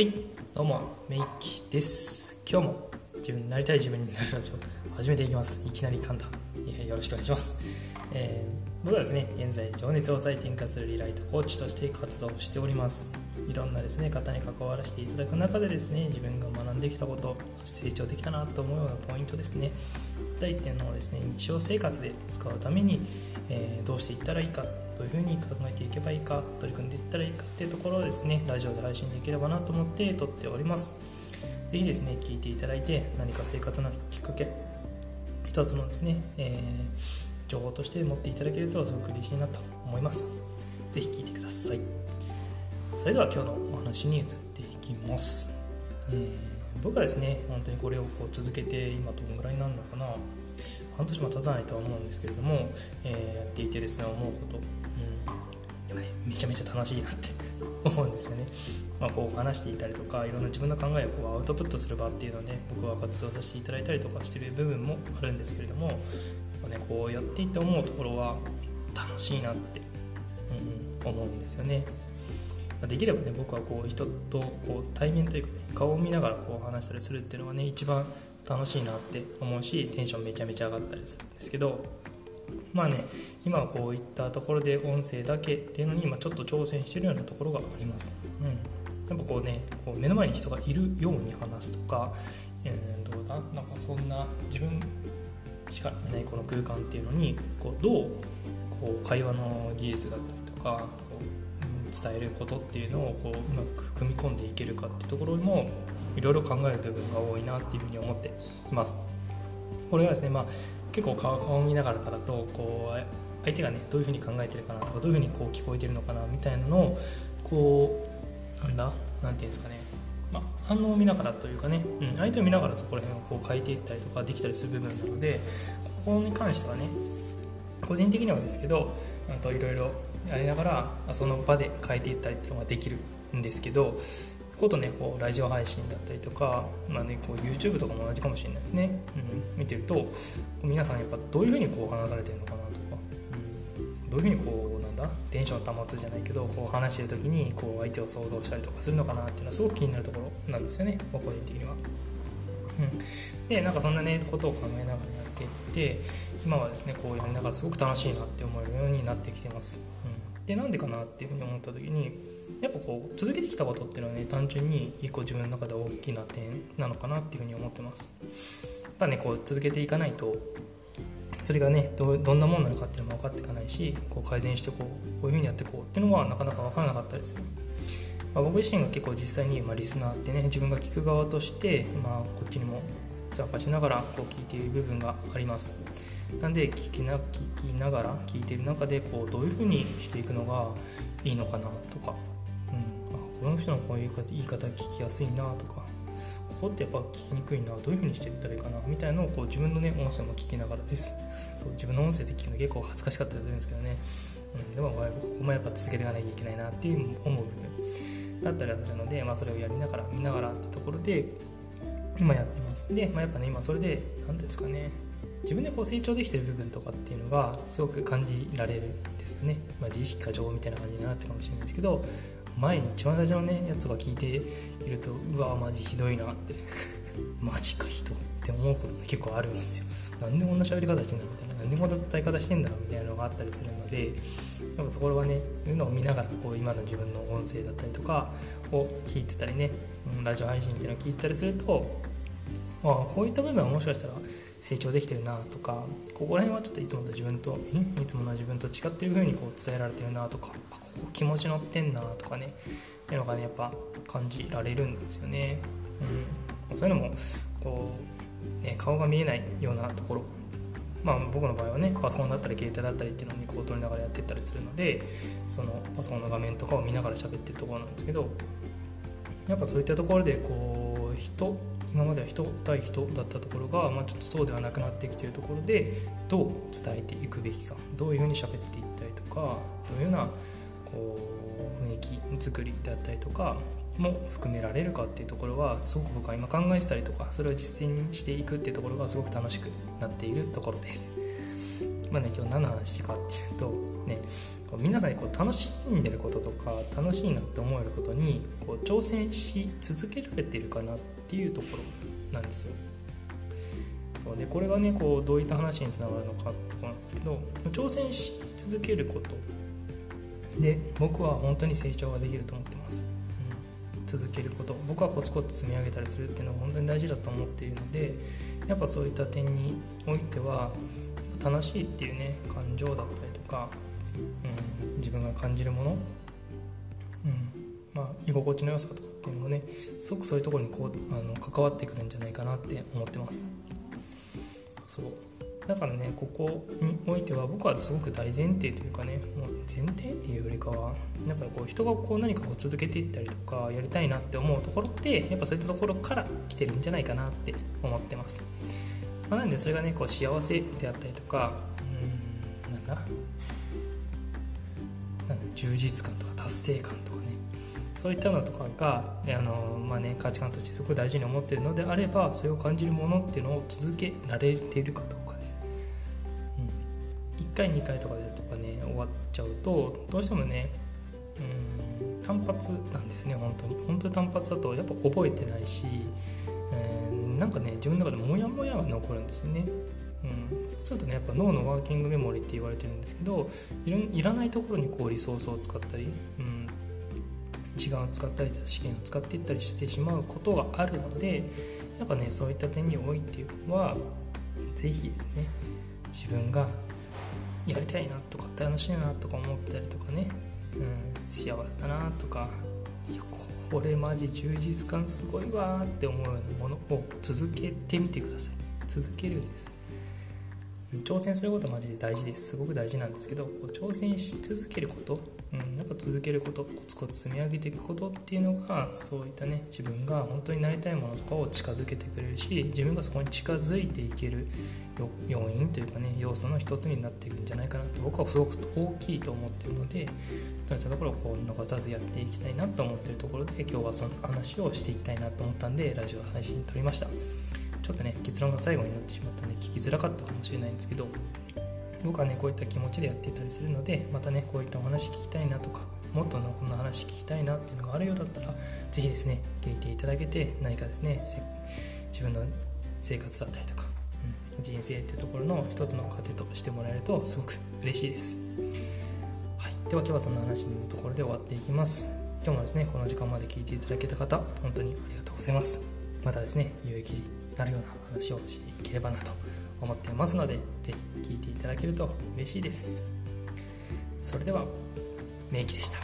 はい。どうもメイキです。今日も自分になりたい自分になるラジオ始めていきます。いきなり噛んだ。よろしくお願いします、えー、僕はですね現在情熱を再転化するリライトコーチとして活動しております。いろんなですね方に関わらせていただく中でですね自分が学んできたこと成長できたなと思うようなポイントですね。第1点のですね日常生活で使うために、えー、どうしていったらいいかどういうふうに考えていけばいいか取り組んでいったらいいかっていうところをですねラジオで配信できればなと思って撮っております。是非ですね聞いていただいて何か生活のきっかけ一つのですね、えー、情報として持っていただけるとすごく嬉しいなと思います。是非聞いてください。それでは今日のお話に移っていきます、えー、僕はですね本当にこれをこう続けて今どのぐらいになるのかな。半年も経たないとは思うんですけれども、えー、やっていてですね思うことやっぱねめちゃめちゃ楽しいなって 思うんですよね、まあ、こう話していたりとかいろんな自分の考えをこうアウトプットする場っていうので、ね、僕は活動させていただいたりとかしてる部分もあるんですけれどもやっぱ、ね、こうやっていて思うところは楽しいなって、うん、思うんですよね。できればね僕はこう人とこう対面というか、ね、顔を見ながらこう話したりするっていうのがね一番楽しいなって思うしテンションめちゃめちゃ上がったりするんですけどまあね今はこういったところで音声だけっていうのに今ちょっと挑戦してるようなところがあります、うん、やっぱこうねこう目の前に人がいるように話すとか、えー、どうだなんかそんな自分しかいないこの空間っていうのにこうどうこう会話の技術だったりとかこう伝えることっていうのをこううまく組み込んでいけるかってところもいろいろ考える部分が多いなっていうふうに思っています。これはですねまあ結構顔を見ながらだとこう相手がねどういうふうに考えてるかなとかどういうふうにこう聞こえてるのかなみたいなのをこうなんだ？なんていうんですかね。まあ、反応を見ながらというかね、うん、相手を見ながらそこら辺をこう変えていったりとかできたりする部分なのでここに関してはね個人的にはですけどといろいろやりながらその場で変えていったりっていうのができるんですけどことねこうラジオ配信だったりとか、まあね、こう YouTube とかも同じかもしれないですね、うん、見てると皆さんやっぱどういうふうにこう話されてるのかなとか、うん、どういうふうにこうなんだテンション保つじゃないけどこう話してる時にこう相手を想像したりとかするのかなっていうのはすごく気になるところなんですよね個人的には。うん、でなんかそんなねことを考えながらやっていって今はですねこうやりながらすごく楽しいなって思えるようになってきてます。でなんでかなっていうふうに思った時にやっぱこう続けてきたことっていうのはね単純に一個自分の中で大きな点なのかなっていうふうに思ってます。やっぱねこう続けていかないとそれがねどんなものなのかっていうのも分かっていかないしこう改善してこうこういうふうにやっていこうっていうのはなかなか分からなかったりする、まあ、僕自身が結構実際に、まあ、リスナーってね自分が聞く側として、まあ、こっちにも参加しながらこう聞いている部分があります。なんで聞きな聞きながら聞いてる中でこうどういうふうにしていくのがいいのかなとか。うん、あこの人のこういう言い方聞きやすいなとか。ここってやっぱ聞きにくいなどういう風にしていったらいいかな。みたいなのをこう自分のね音声も聞きながらです。そう自分の音声って聞くの結構恥ずかしかったりするんですけどね、うん、でもここもやっぱ続けていかなきゃいけないなっていう思う部分。だったりするので、まあ、それをやりながら見ながらってところで今やってます。で、まあ、やっぱね今それで何ですかね。自分でこう成長できてる部分とかっていうのがすごく感じられるんですよね、まあ、自意識過剰みたいな感じになってるかもしれないですけど前に一番最初のねやつが聞いているとうわマジひどいなって。マジか人って思うことが結構あるんですよ。なんでこんな喋り方してんだみたいな。なんでこんな伝え方してんだろうみたいなのがあったりするのでやっぱそこはねいうのを見ながらこう今の自分の音声だったりとかを聞いてたりねラジオ配信っていうのを聞いたりするとああこういった部分はもしかしたら成長できてるなとかここら辺はちょっといつもと自分といつもの自分と違ってる風にこう伝えられてるなとかここ気持ち乗ってんなとかね。いうのがねやっぱ感じられるんですよね、うん、そういうのもこう、ね、顔が見えないようなところ。まあ僕の場合はねパソコンだったり携帯だったりっていうのにこう撮りながらやってったりするのでそのパソコンの画面とかを見ながら喋ってるところなんですけどやっぱそういったところでこう人今までは人対人だったところが、まあ、ちょっとそうではなくなってきているところでどう伝えていくべきかどういうふうに喋っていったりとかどういうようなこう雰囲気作りだったりとかも含められるかっていうところはすごく僕は今考えてたりとかそれを実践していくっていうところがすごく楽しくなっているところです。まあね今日何の話かっていうとねこう皆さんにこう楽しんでることとか楽しいなって思えることにこう挑戦し続けられてるかなっていうところなんですよ。そうでこれがねこうどういった話につながるのかとかなんですけど挑戦し続けること。で僕は本当に成長ができると思ってます、うん、続けること。僕はコツコツ積み上げたりするっていうのが本当に大事だと思っているのでやっぱそういった点においては楽しいっていうね感情だったりとか、うん、自分が感じるもの、うん。まあ、居心地の良さとかっていうのもねすごくそういうところにこうあの関わってくるんじゃないかなって思ってます。そう。だからねここにおいては僕はすごく大前提というかねもう前提っていうよりかはやっぱこう人がこう何かを続けていったりとかやりたいなって思うところってやっぱそういったところから来てるんじゃないかなって思ってます、まあ、なんでそれがねこう幸せであったりとかうんなんだ？なんだ？充実感とか達成感とかね。そういったのとかがあの、まあね、価値観としてすごく大事に思っているのであればそれを感じるものっていうのを続けられているかどうかです、うん、1回2回とかでとかね終わっちゃうとどうしてもねうん単発なんですね本当に。本当に単発だとやっぱ覚えてないし、えー、なんかね自分の中でモヤモヤが残るんですよね。うん、そうするとねやっぱ脳のワーキングメモリーって言われてるんですけどいらないところにこうリソースを使ったり、うん、時間を使ったり資源を使っていったりしてしまうことがあるのでやっぱねそういった点においては是非ですね自分がやりたいなとか楽しいなとか思ったりとかね、うん、幸せだなとかいやこれマジ充実感すごいわって思うようなものを続けてみてください。続けるんです。挑戦することマジで大事ですすごく大事なんですけどこう挑戦し続けること、うん、やっぱ続けることコツコツ積み上げていくことっていうのがそういったね自分が本当になりたいものとかを近づけてくれるし自分がそこに近づいていける要因というかね要素の一つになっていくんじゃないかなと僕はすごく大きいと思ってるのでそういったところをこう残さずやっていきたいなと思ってるところで今日はその話をしていきたいなと思ったんでラジオ配信撮りました。ちょっとね結論が最後になってしまったんで聞きづらかったかもしれないんですけど僕はねこういった気持ちでやっていたりするのでまたねこういったお話聞きたいなとかもっとのこんな話聞きたいなっていうのがあるようだったら是非ですね聞いていただけて何かですね自分の生活だったりとか、うん、人生っていうところの一つの糧としてもらえるとすごく嬉しいです、はい、では今日はそんな話のところで終わっていきます。今日もですねこの時間まで聞いていただけた方本当にありがとうございます。またですね有益なるような話をしていければなと思ってますので是非聴いていただけると嬉しいです。それでは名機でした。